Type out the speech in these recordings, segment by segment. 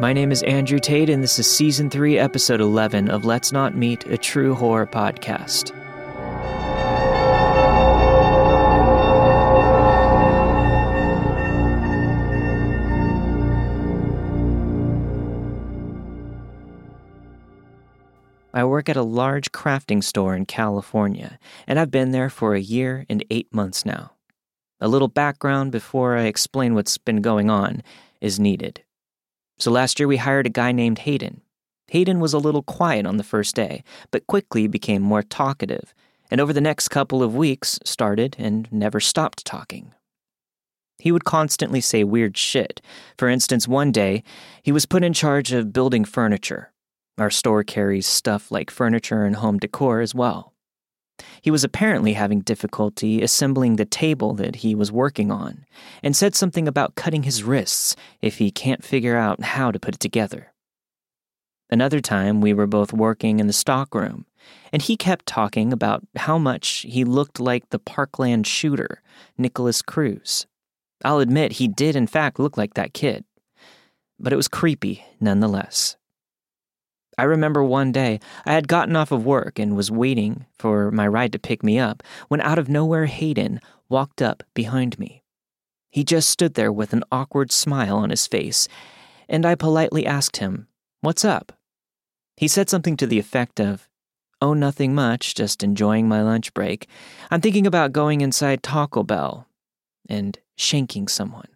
My name is Andrew Tate, and this is Season 3, Episode 11 of Let's Not Meet, a true horror podcast. I work at a large crafting store in California, and I've been there for a year and eight months now. A little background before I explain what's been going on is needed. So last year we hired a guy named Hayden. Hayden was a little quiet on the first day, but quickly became more talkative, and over the next couple of weeks started and never stopped talking. He would constantly say weird shit. For instance, one day, he was put in charge of building furniture. Our store carries stuff like furniture and home decor as well. He was apparently having difficulty assembling the table that he was working on, and said something about cutting his wrists if he can't figure out how to put it together. Another time, we were both working in the stockroom, and he kept talking about how much he looked like the Parkland shooter, Nikolas Cruz. I'll admit he did, in fact, look like that kid. But it was creepy nonetheless. I remember one day I had gotten off of work and was waiting for my ride to pick me up when out of nowhere Hayden walked up behind me. He just stood there with an awkward smile on his face, and I politely asked him, What's up? He said something to the effect of, Oh, nothing much, just enjoying my lunch break. I'm thinking about going inside Taco Bell and shanking someone.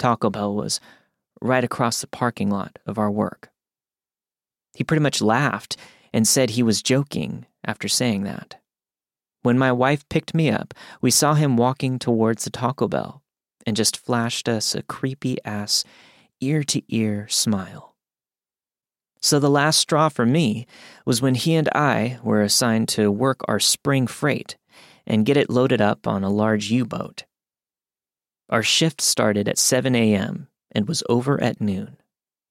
Taco Bell was right across the parking lot of our work. He pretty much laughed and said he was joking after saying that. When my wife picked me up, we saw him walking towards the Taco Bell and just flashed us a creepy ass, ear to ear smile. So the last straw for me was when he and I were assigned to work our spring freight and get it loaded up on a large U boat. Our shift started at 7 a.m. and was over at noon.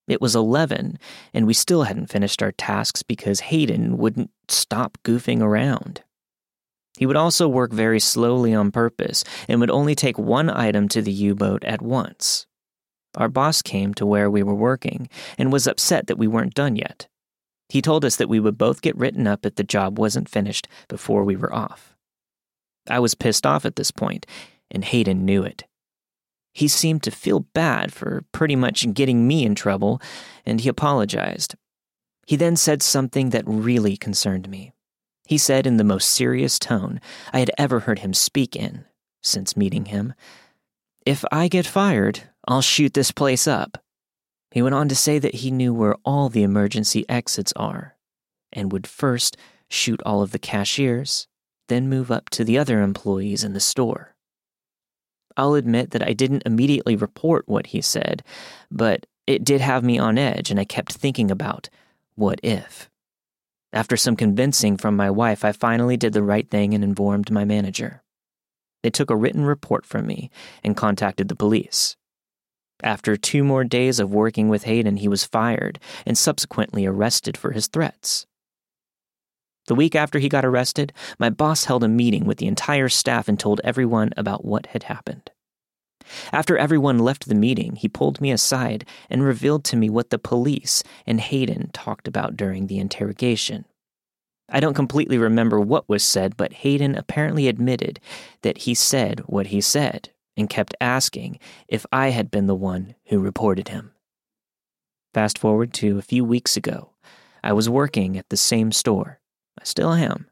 It was 11, and we still hadn't finished our tasks because Hayden wouldn't stop goofing around. He would also work very slowly on purpose and would only take one item to the U boat at once. Our boss came to where we were working and was upset that we weren't done yet. He told us that we would both get written up if the job wasn't finished before we were off. I was pissed off at this point, and Hayden knew it. He seemed to feel bad for pretty much getting me in trouble, and he apologized. He then said something that really concerned me. He said in the most serious tone I had ever heard him speak in since meeting him If I get fired, I'll shoot this place up. He went on to say that he knew where all the emergency exits are and would first shoot all of the cashiers, then move up to the other employees in the store. I'll admit that I didn't immediately report what he said, but it did have me on edge, and I kept thinking about what if. After some convincing from my wife, I finally did the right thing and informed my manager. They took a written report from me and contacted the police. After two more days of working with Hayden, he was fired and subsequently arrested for his threats. The week after he got arrested, my boss held a meeting with the entire staff and told everyone about what had happened. After everyone left the meeting, he pulled me aside and revealed to me what the police and Hayden talked about during the interrogation. I don't completely remember what was said, but Hayden apparently admitted that he said what he said and kept asking if I had been the one who reported him. Fast forward to a few weeks ago, I was working at the same store. I still am.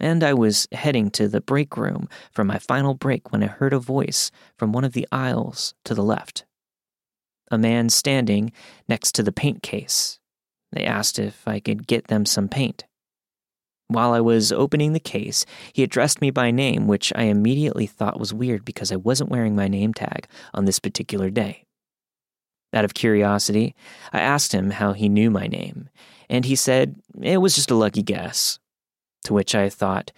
And I was heading to the break room for my final break when I heard a voice from one of the aisles to the left. A man standing next to the paint case. They asked if I could get them some paint. While I was opening the case, he addressed me by name, which I immediately thought was weird because I wasn't wearing my name tag on this particular day. Out of curiosity, I asked him how he knew my name, and he said it was just a lucky guess. To which I thought,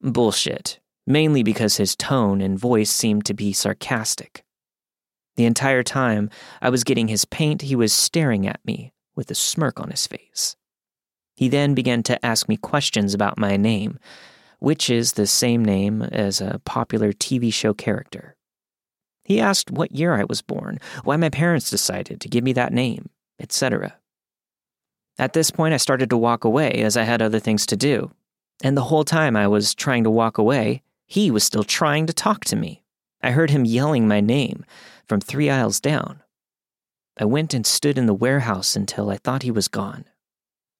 bullshit, mainly because his tone and voice seemed to be sarcastic. The entire time I was getting his paint, he was staring at me with a smirk on his face. He then began to ask me questions about my name, which is the same name as a popular TV show character. He asked what year I was born, why my parents decided to give me that name, etc. At this point, I started to walk away as I had other things to do. And the whole time I was trying to walk away, he was still trying to talk to me. I heard him yelling my name from three aisles down. I went and stood in the warehouse until I thought he was gone.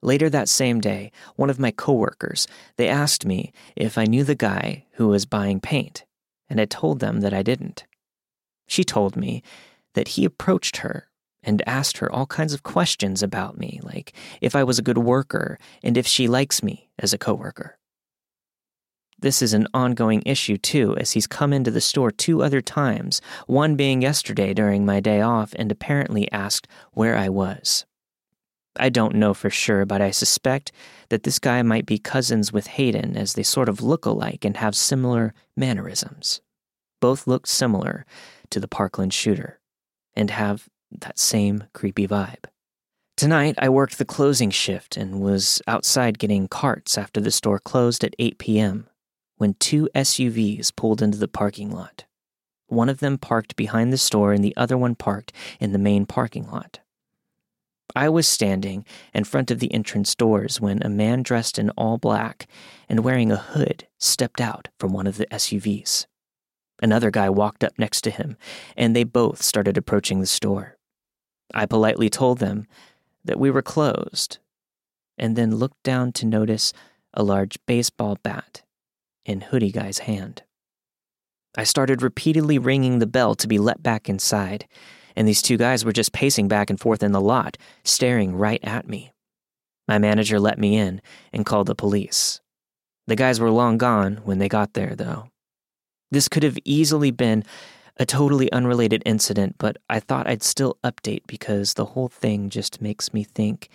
Later that same day, one of my coworkers, they asked me if I knew the guy who was buying paint, and I told them that I didn't. She told me that he approached her and asked her all kinds of questions about me, like if I was a good worker and if she likes me as a coworker. This is an ongoing issue too, as he's come into the store two other times, one being yesterday during my day off and apparently asked where I was. I don't know for sure, but I suspect that this guy might be cousins with Hayden as they sort of look alike and have similar mannerisms. Both look similar to the Parkland shooter and have that same creepy vibe. Tonight, I worked the closing shift and was outside getting carts after the store closed at 8 p.m. when two SUVs pulled into the parking lot. One of them parked behind the store and the other one parked in the main parking lot. I was standing in front of the entrance doors when a man dressed in all black and wearing a hood stepped out from one of the SUVs. Another guy walked up next to him, and they both started approaching the store. I politely told them that we were closed, and then looked down to notice a large baseball bat in Hoodie Guy's hand. I started repeatedly ringing the bell to be let back inside and these two guys were just pacing back and forth in the lot, staring right at me. My manager let me in and called the police. The guys were long gone when they got there, though. This could have easily been a totally unrelated incident, but I thought I'd still update because the whole thing just makes me think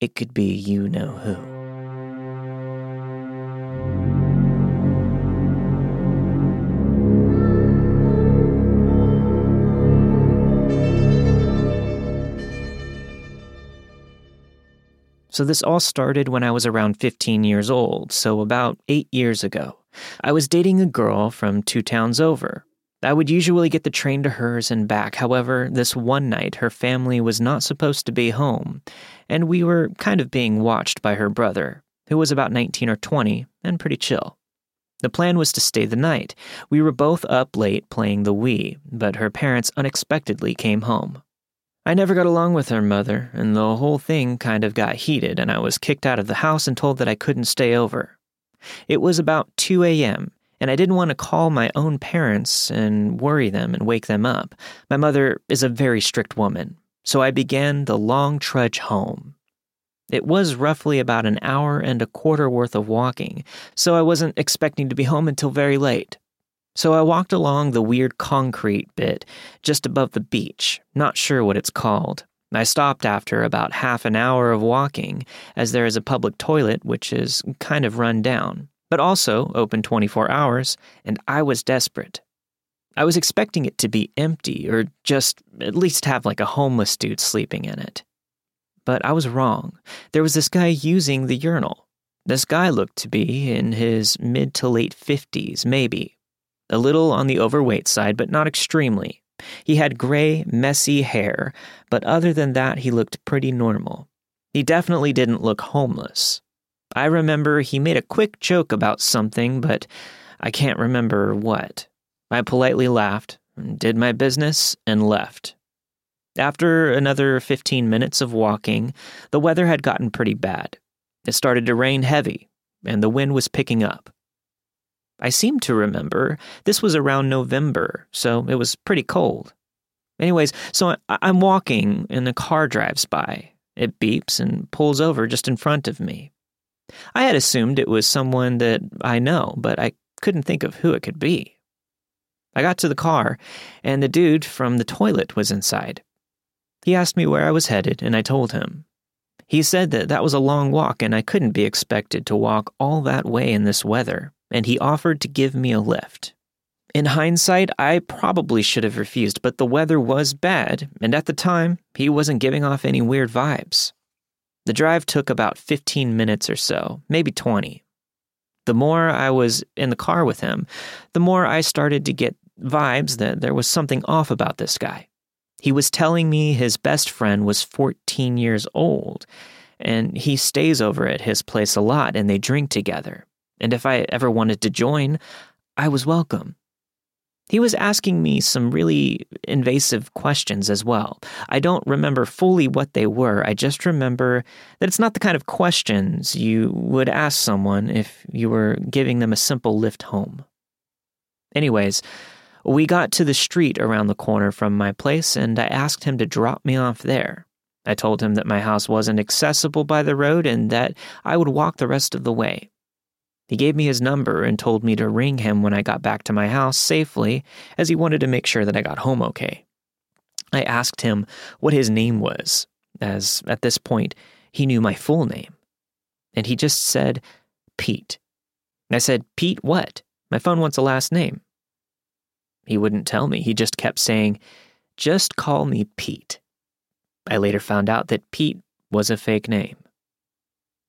it could be you know who. So, this all started when I was around 15 years old, so about eight years ago. I was dating a girl from two towns over. I would usually get the train to hers and back. However, this one night, her family was not supposed to be home, and we were kind of being watched by her brother, who was about 19 or 20 and pretty chill. The plan was to stay the night. We were both up late playing the Wii, but her parents unexpectedly came home. I never got along with her mother, and the whole thing kind of got heated, and I was kicked out of the house and told that I couldn't stay over. It was about 2 a.m., and I didn't want to call my own parents and worry them and wake them up. My mother is a very strict woman, so I began the long trudge home. It was roughly about an hour and a quarter worth of walking, so I wasn't expecting to be home until very late. So I walked along the weird concrete bit just above the beach, not sure what it's called. I stopped after about half an hour of walking, as there is a public toilet which is kind of run down, but also open 24 hours, and I was desperate. I was expecting it to be empty or just at least have like a homeless dude sleeping in it. But I was wrong. There was this guy using the urinal. This guy looked to be in his mid to late 50s, maybe, a little on the overweight side, but not extremely. He had gray, messy hair, but other than that, he looked pretty normal. He definitely didn't look homeless. I remember he made a quick joke about something, but I can't remember what. I politely laughed, did my business, and left. After another 15 minutes of walking, the weather had gotten pretty bad. It started to rain heavy, and the wind was picking up. I seem to remember this was around November, so it was pretty cold. Anyways, so I'm walking and a car drives by. It beeps and pulls over just in front of me. I had assumed it was someone that I know, but I couldn't think of who it could be. I got to the car, and the dude from the toilet was inside. He asked me where I was headed, and I told him. He said that that was a long walk, and I couldn't be expected to walk all that way in this weather and he offered to give me a lift. In hindsight, I probably should have refused, but the weather was bad, and at the time, he wasn't giving off any weird vibes. The drive took about 15 minutes or so, maybe 20. The more I was in the car with him, the more I started to get vibes that there was something off about this guy. He was telling me his best friend was 14 years old, and he stays over at his place a lot and they drink together. And if I ever wanted to join, I was welcome. He was asking me some really invasive questions as well. I don't remember fully what they were. I just remember that it's not the kind of questions you would ask someone if you were giving them a simple lift home. Anyways, we got to the street around the corner from my place, and I asked him to drop me off there. I told him that my house wasn't accessible by the road and that I would walk the rest of the way. He gave me his number and told me to ring him when I got back to my house safely, as he wanted to make sure that I got home okay. I asked him what his name was, as at this point he knew my full name. And he just said, Pete. I said, Pete what? My phone wants a last name. He wouldn't tell me. He just kept saying, Just call me Pete. I later found out that Pete was a fake name.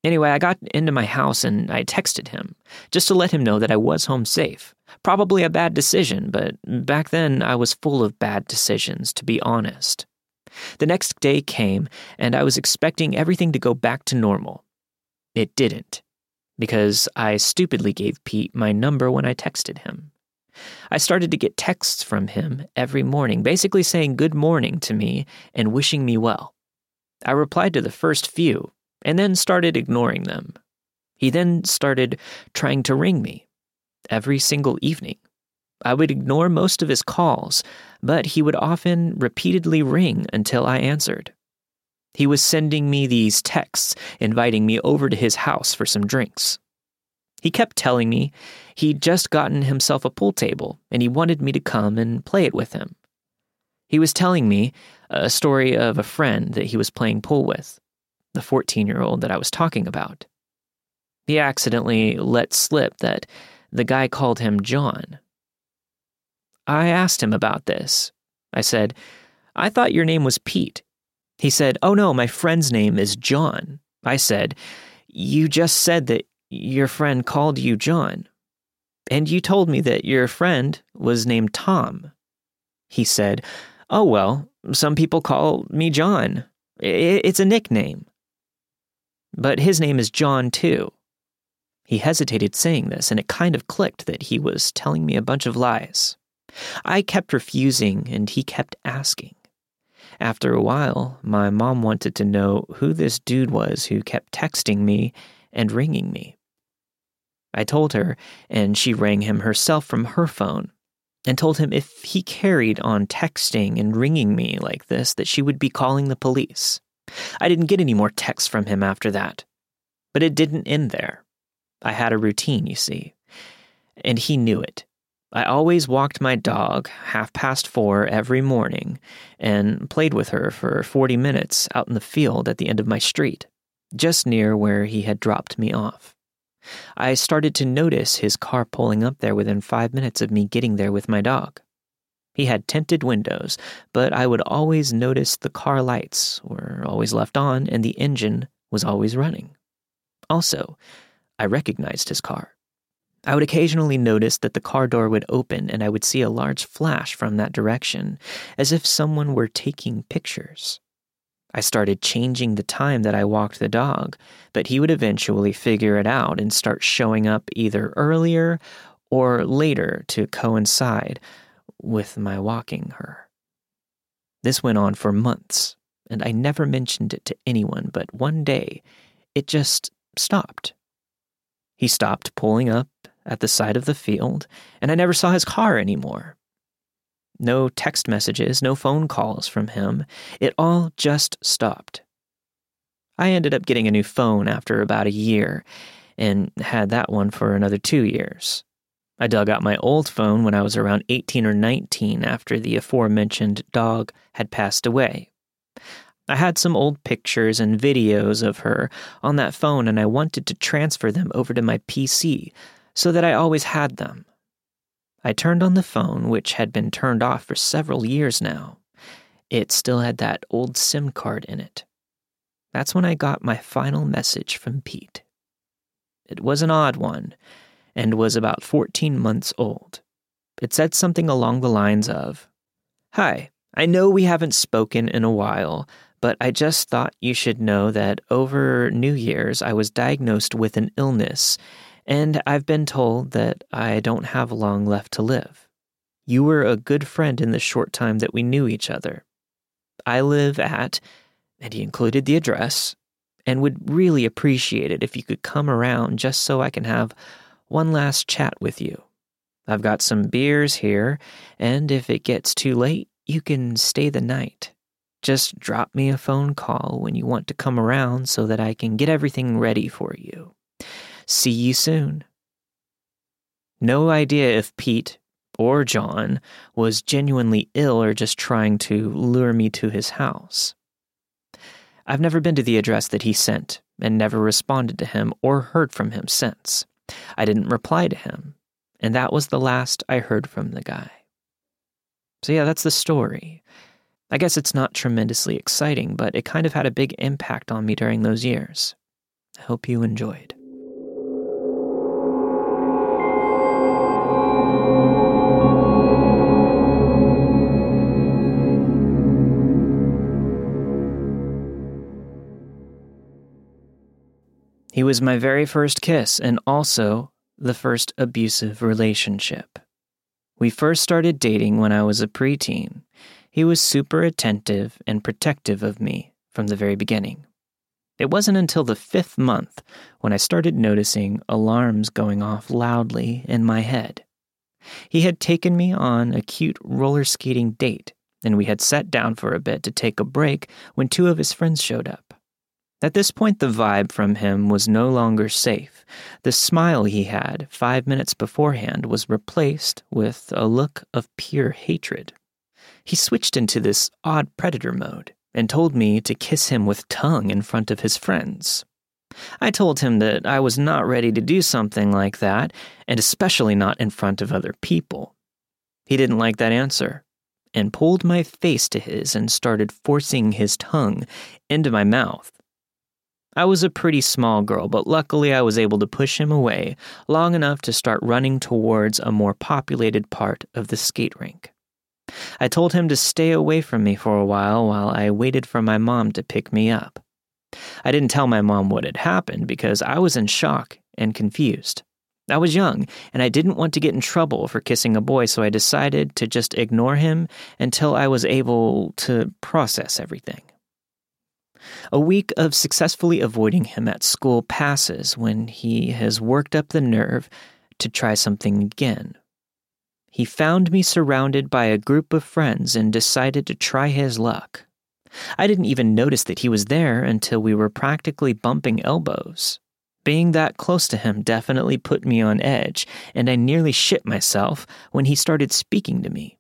Anyway, I got into my house and I texted him, just to let him know that I was home safe. Probably a bad decision, but back then I was full of bad decisions, to be honest. The next day came, and I was expecting everything to go back to normal. It didn't, because I stupidly gave Pete my number when I texted him. I started to get texts from him every morning, basically saying good morning to me and wishing me well. I replied to the first few, and then started ignoring them. He then started trying to ring me every single evening. I would ignore most of his calls, but he would often repeatedly ring until I answered. He was sending me these texts, inviting me over to his house for some drinks. He kept telling me he'd just gotten himself a pool table and he wanted me to come and play it with him. He was telling me a story of a friend that he was playing pool with the 14 year old that I was talking about. He accidentally let slip that the guy called him John. I asked him about this. I said, I thought your name was Pete. He said, Oh no, my friend's name is John. I said, You just said that your friend called you John. And you told me that your friend was named Tom. He said, Oh, well, some people call me John. It's a nickname. But his name is John, too. He hesitated saying this, and it kind of clicked that he was telling me a bunch of lies. I kept refusing, and he kept asking. After a while, my mom wanted to know who this dude was who kept texting me and ringing me. I told her, and she rang him herself from her phone and told him if he carried on texting and ringing me like this, that she would be calling the police. I didn't get any more texts from him after that. But it didn't end there. I had a routine, you see, and he knew it. I always walked my dog half past four every morning and played with her for 40 minutes out in the field at the end of my street, just near where he had dropped me off. I started to notice his car pulling up there within five minutes of me getting there with my dog. He had tinted windows, but I would always notice the car lights were always left on and the engine was always running. Also, I recognized his car. I would occasionally notice that the car door would open and I would see a large flash from that direction, as if someone were taking pictures. I started changing the time that I walked the dog, but he would eventually figure it out and start showing up either earlier or later to coincide with my walking her. This went on for months, and I never mentioned it to anyone, but one day it just stopped. He stopped pulling up at the side of the field, and I never saw his car anymore. No text messages, no phone calls from him. It all just stopped. I ended up getting a new phone after about a year and had that one for another two years. I dug out my old phone when I was around 18 or 19 after the aforementioned dog had passed away. I had some old pictures and videos of her on that phone, and I wanted to transfer them over to my PC so that I always had them. I turned on the phone, which had been turned off for several years now. It still had that old SIM card in it. That's when I got my final message from Pete. It was an odd one and was about 14 months old. It said something along the lines of Hi, I know we haven't spoken in a while, but I just thought you should know that over New Year's I was diagnosed with an illness, and I've been told that I don't have long left to live. You were a good friend in the short time that we knew each other. I live at, and he included the address, and would really appreciate it if you could come around just so I can have one last chat with you. I've got some beers here, and if it gets too late, you can stay the night. Just drop me a phone call when you want to come around so that I can get everything ready for you. See you soon. No idea if Pete or John was genuinely ill or just trying to lure me to his house. I've never been to the address that he sent and never responded to him or heard from him since. I didn't reply to him, and that was the last I heard from the guy. So, yeah, that's the story. I guess it's not tremendously exciting, but it kind of had a big impact on me during those years. I hope you enjoyed. He was my very first kiss and also the first abusive relationship. We first started dating when I was a preteen. He was super attentive and protective of me from the very beginning. It wasn't until the fifth month when I started noticing alarms going off loudly in my head. He had taken me on a cute roller skating date, and we had sat down for a bit to take a break when two of his friends showed up. At this point, the vibe from him was no longer safe. The smile he had five minutes beforehand was replaced with a look of pure hatred. He switched into this odd predator mode and told me to kiss him with tongue in front of his friends. I told him that I was not ready to do something like that, and especially not in front of other people. He didn't like that answer and pulled my face to his and started forcing his tongue into my mouth. I was a pretty small girl, but luckily I was able to push him away long enough to start running towards a more populated part of the skate rink. I told him to stay away from me for a while while I waited for my mom to pick me up. I didn't tell my mom what had happened because I was in shock and confused. I was young and I didn't want to get in trouble for kissing a boy, so I decided to just ignore him until I was able to process everything. A week of successfully avoiding him at school passes when he has worked up the nerve to try something again. He found me surrounded by a group of friends and decided to try his luck. I didn't even notice that he was there until we were practically bumping elbows. Being that close to him definitely put me on edge, and I nearly shit myself when he started speaking to me.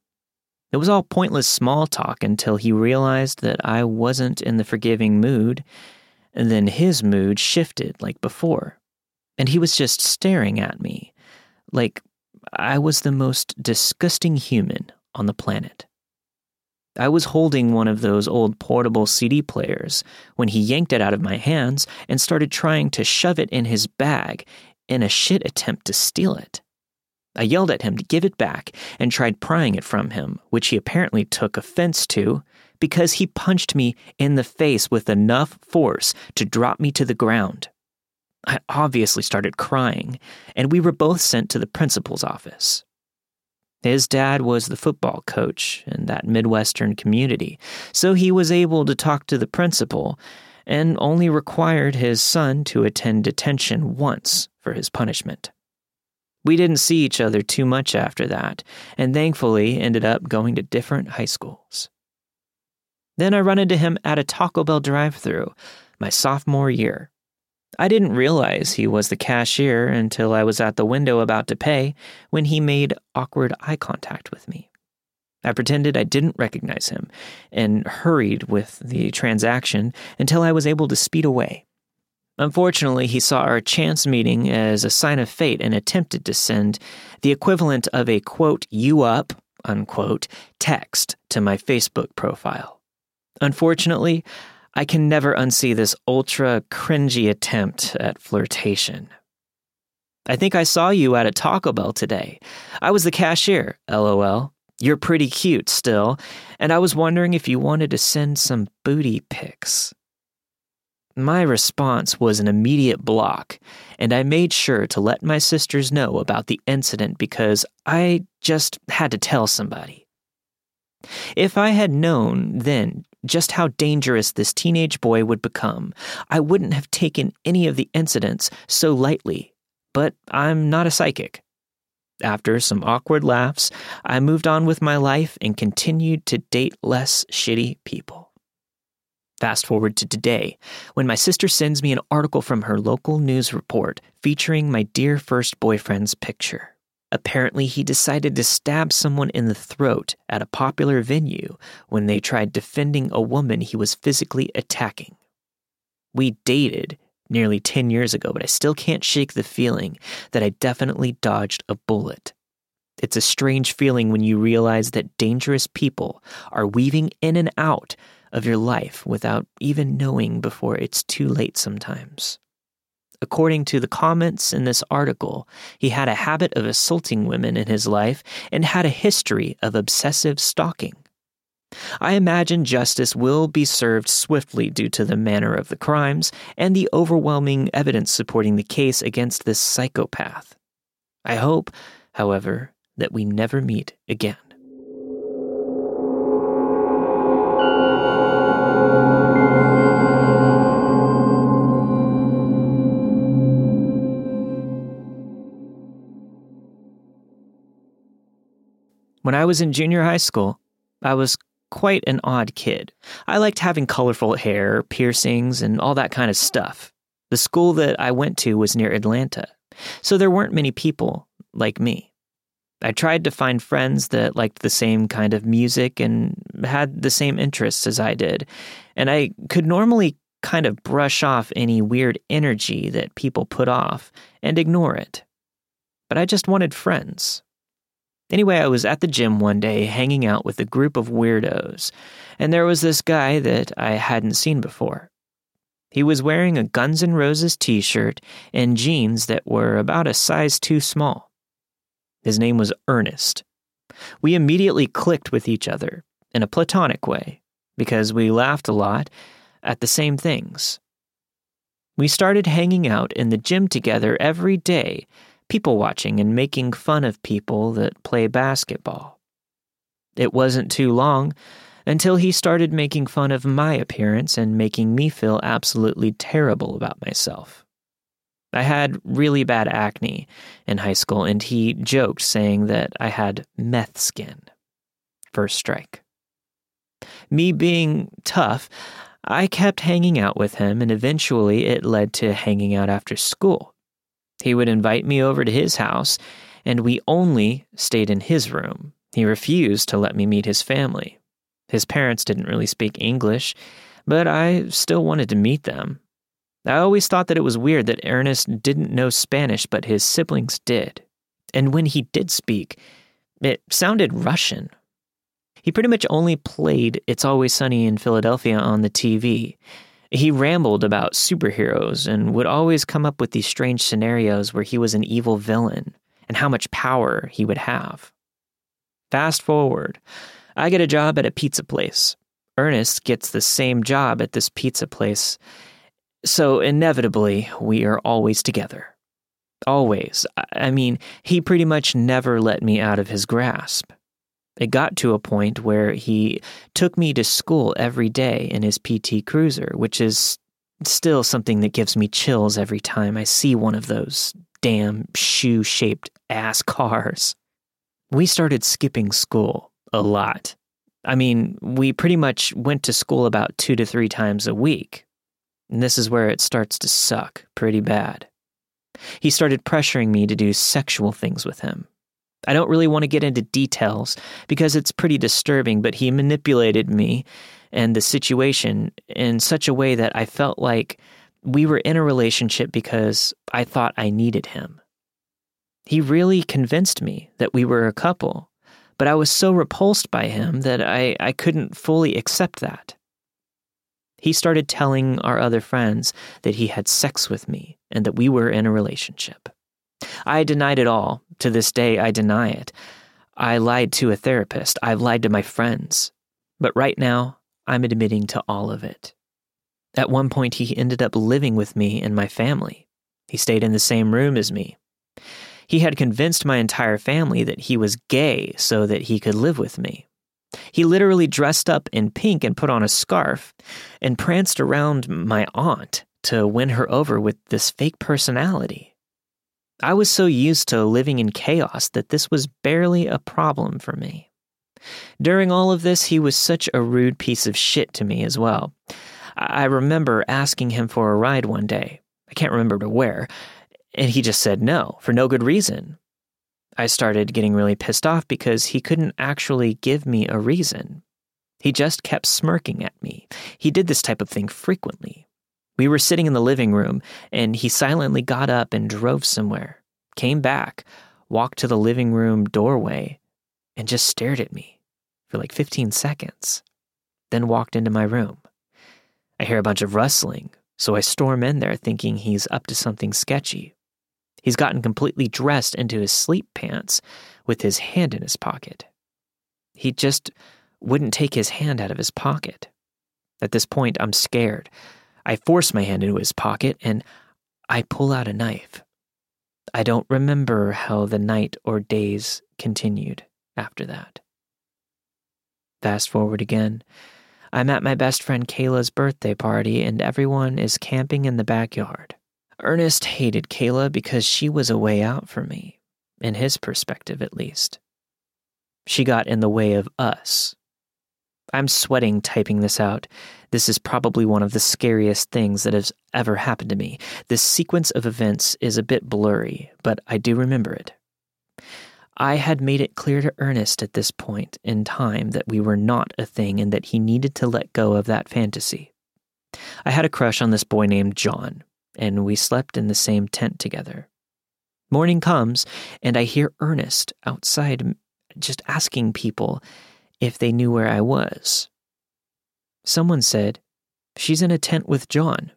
It was all pointless small talk until he realized that I wasn't in the forgiving mood, and then his mood shifted like before. And he was just staring at me, like I was the most disgusting human on the planet. I was holding one of those old portable CD players when he yanked it out of my hands and started trying to shove it in his bag in a shit attempt to steal it. I yelled at him to give it back and tried prying it from him, which he apparently took offense to because he punched me in the face with enough force to drop me to the ground. I obviously started crying, and we were both sent to the principal's office. His dad was the football coach in that Midwestern community, so he was able to talk to the principal and only required his son to attend detention once for his punishment. We didn't see each other too much after that, and thankfully ended up going to different high schools. Then I run into him at a Taco Bell drive through my sophomore year. I didn't realize he was the cashier until I was at the window about to pay when he made awkward eye contact with me. I pretended I didn't recognize him and hurried with the transaction until I was able to speed away. Unfortunately, he saw our chance meeting as a sign of fate and attempted to send the equivalent of a quote, you up, unquote, text to my Facebook profile. Unfortunately, I can never unsee this ultra cringy attempt at flirtation. I think I saw you at a Taco Bell today. I was the cashier, lol. You're pretty cute still, and I was wondering if you wanted to send some booty pics. My response was an immediate block, and I made sure to let my sisters know about the incident because I just had to tell somebody. If I had known then just how dangerous this teenage boy would become, I wouldn't have taken any of the incidents so lightly. But I'm not a psychic. After some awkward laughs, I moved on with my life and continued to date less shitty people. Fast forward to today, when my sister sends me an article from her local news report featuring my dear first boyfriend's picture. Apparently, he decided to stab someone in the throat at a popular venue when they tried defending a woman he was physically attacking. We dated nearly 10 years ago, but I still can't shake the feeling that I definitely dodged a bullet. It's a strange feeling when you realize that dangerous people are weaving in and out of your life without even knowing before it's too late sometimes. According to the comments in this article, he had a habit of assaulting women in his life and had a history of obsessive stalking. I imagine justice will be served swiftly due to the manner of the crimes and the overwhelming evidence supporting the case against this psychopath. I hope, however, that we never meet again. When I was in junior high school, I was quite an odd kid. I liked having colorful hair, piercings, and all that kind of stuff. The school that I went to was near Atlanta, so there weren't many people like me. I tried to find friends that liked the same kind of music and had the same interests as I did, and I could normally kind of brush off any weird energy that people put off and ignore it. But I just wanted friends. Anyway, I was at the gym one day hanging out with a group of weirdos, and there was this guy that I hadn't seen before. He was wearing a Guns N' Roses t shirt and jeans that were about a size too small. His name was Ernest. We immediately clicked with each other in a platonic way because we laughed a lot at the same things. We started hanging out in the gym together every day people watching and making fun of people that play basketball. It wasn't too long until he started making fun of my appearance and making me feel absolutely terrible about myself. I had really bad acne in high school, and he joked saying that I had meth skin. First strike. Me being tough, I kept hanging out with him, and eventually it led to hanging out after school. He would invite me over to his house, and we only stayed in his room. He refused to let me meet his family. His parents didn't really speak English, but I still wanted to meet them. I always thought that it was weird that Ernest didn't know Spanish, but his siblings did. And when he did speak, it sounded Russian. He pretty much only played It's Always Sunny in Philadelphia on the TV, he rambled about superheroes and would always come up with these strange scenarios where he was an evil villain and how much power he would have. Fast forward, I get a job at a pizza place. Ernest gets the same job at this pizza place. So inevitably, we are always together. Always. I mean, he pretty much never let me out of his grasp. It got to a point where he took me to school every day in his PT Cruiser, which is still something that gives me chills every time I see one of those damn shoe shaped ass cars. We started skipping school a lot. I mean, we pretty much went to school about two to three times a week. And this is where it starts to suck pretty bad. He started pressuring me to do sexual things with him. I don't really want to get into details because it's pretty disturbing, but he manipulated me and the situation in such a way that I felt like we were in a relationship because I thought I needed him. He really convinced me that we were a couple, but I was so repulsed by him that I, I couldn't fully accept that. He started telling our other friends that he had sex with me and that we were in a relationship. I denied it all. To this day, I deny it. I lied to a therapist. I've lied to my friends. But right now, I'm admitting to all of it. At one point, he ended up living with me and my family. He stayed in the same room as me. He had convinced my entire family that he was gay so that he could live with me. He literally dressed up in pink and put on a scarf and pranced around my aunt to win her over with this fake personality. I was so used to living in chaos that this was barely a problem for me. During all of this, he was such a rude piece of shit to me as well. I remember asking him for a ride one day. I can't remember to where, and he just said no for no good reason. I started getting really pissed off because he couldn't actually give me a reason. He just kept smirking at me. He did this type of thing frequently. We were sitting in the living room, and he silently got up and drove somewhere, came back, walked to the living room doorway, and just stared at me for like 15 seconds, then walked into my room. I hear a bunch of rustling, so I storm in there thinking he's up to something sketchy. He's gotten completely dressed into his sleep pants with his hand in his pocket. He just wouldn't take his hand out of his pocket. At this point, I'm scared. I force my hand into his pocket and I pull out a knife. I don't remember how the night or days continued after that. Fast forward again. I'm at my best friend Kayla's birthday party, and everyone is camping in the backyard. Ernest hated Kayla because she was a way out for me, in his perspective at least. She got in the way of us. I'm sweating typing this out. This is probably one of the scariest things that has ever happened to me. This sequence of events is a bit blurry, but I do remember it. I had made it clear to Ernest at this point in time that we were not a thing and that he needed to let go of that fantasy. I had a crush on this boy named John, and we slept in the same tent together. Morning comes, and I hear Ernest outside just asking people if they knew where I was. Someone said, She's in a tent with John.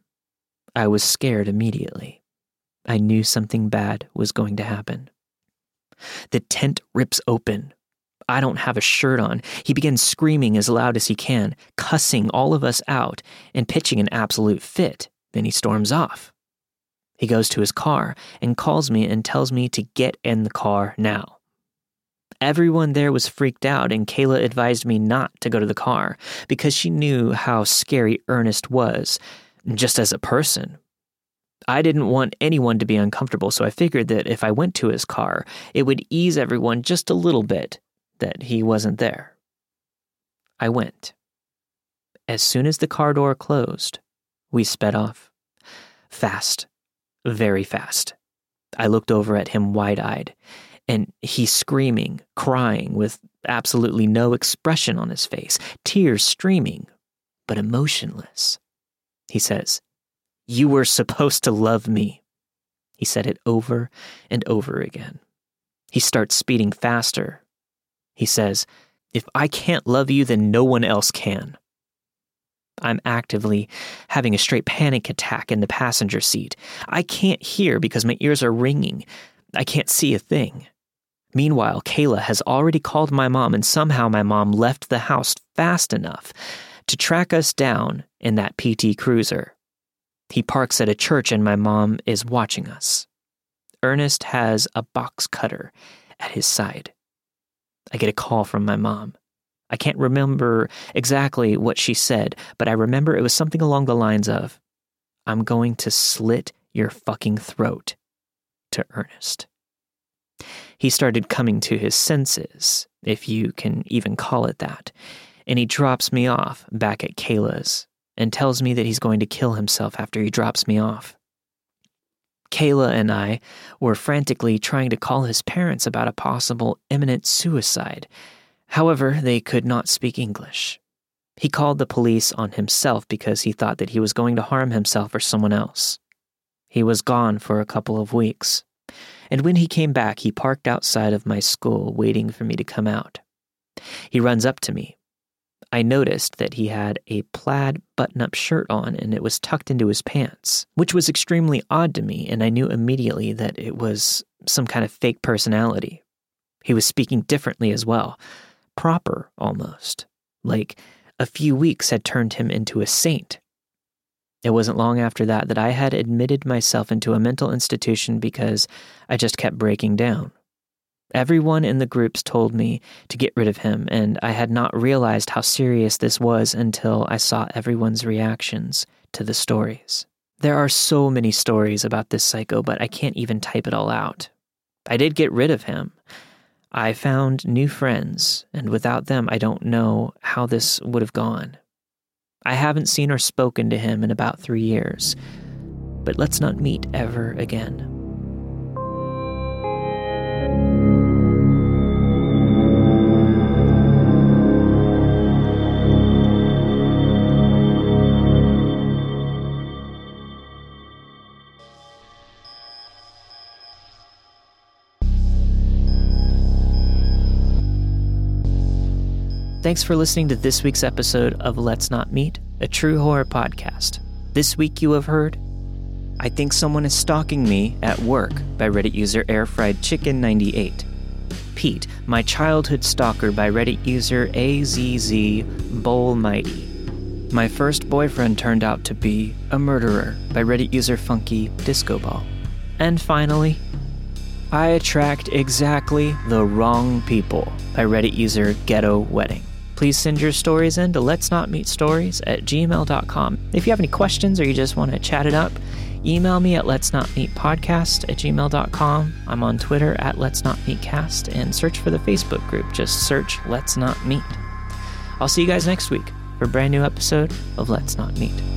I was scared immediately. I knew something bad was going to happen. The tent rips open. I don't have a shirt on. He begins screaming as loud as he can, cussing all of us out and pitching an absolute fit. Then he storms off. He goes to his car and calls me and tells me to get in the car now. Everyone there was freaked out, and Kayla advised me not to go to the car because she knew how scary Ernest was, just as a person. I didn't want anyone to be uncomfortable, so I figured that if I went to his car, it would ease everyone just a little bit that he wasn't there. I went. As soon as the car door closed, we sped off. Fast, very fast. I looked over at him wide eyed, and he's screaming, crying, with absolutely no expression on his face, tears streaming, but emotionless. He says, You were supposed to love me. He said it over and over again. He starts speeding faster. He says, If I can't love you, then no one else can. I'm actively having a straight panic attack in the passenger seat. I can't hear because my ears are ringing. I can't see a thing. Meanwhile, Kayla has already called my mom, and somehow my mom left the house fast enough to track us down in that PT Cruiser. He parks at a church, and my mom is watching us. Ernest has a box cutter at his side. I get a call from my mom. I can't remember exactly what she said, but I remember it was something along the lines of, I'm going to slit your fucking throat to Ernest. He started coming to his senses, if you can even call it that, and he drops me off back at Kayla's and tells me that he's going to kill himself after he drops me off. Kayla and I were frantically trying to call his parents about a possible imminent suicide However, they could not speak English. He called the police on himself because he thought that he was going to harm himself or someone else. He was gone for a couple of weeks, and when he came back, he parked outside of my school waiting for me to come out. He runs up to me. I noticed that he had a plaid button up shirt on and it was tucked into his pants, which was extremely odd to me, and I knew immediately that it was some kind of fake personality. He was speaking differently as well, proper almost, like a few weeks had turned him into a saint. It wasn't long after that that I had admitted myself into a mental institution because I just kept breaking down. Everyone in the groups told me to get rid of him, and I had not realized how serious this was until I saw everyone's reactions to the stories. There are so many stories about this psycho, but I can't even type it all out. I did get rid of him. I found new friends, and without them, I don't know how this would have gone. I haven't seen or spoken to him in about three years, but let's not meet ever again. Thanks for listening to this week's episode of Let's Not Meet, a true horror podcast. This week you have heard I Think Someone is Stalking Me at Work by Reddit user AirFriedChicken98. Pete, My Childhood Stalker by Reddit user AZZ Bowl Mighty. My First Boyfriend Turned Out to Be a Murderer by Reddit user Funky Disco Ball. And finally, I attract exactly the wrong people by Reddit user Ghetto Wedding. Please send your stories in to let's not meet stories at gmail.com. If you have any questions or you just want to chat it up, email me at let's not meet podcast at gmail.com. I'm on Twitter at let's not meet cast and search for the Facebook group. Just search let's not meet. I'll see you guys next week for a brand new episode of Let's Not Meet.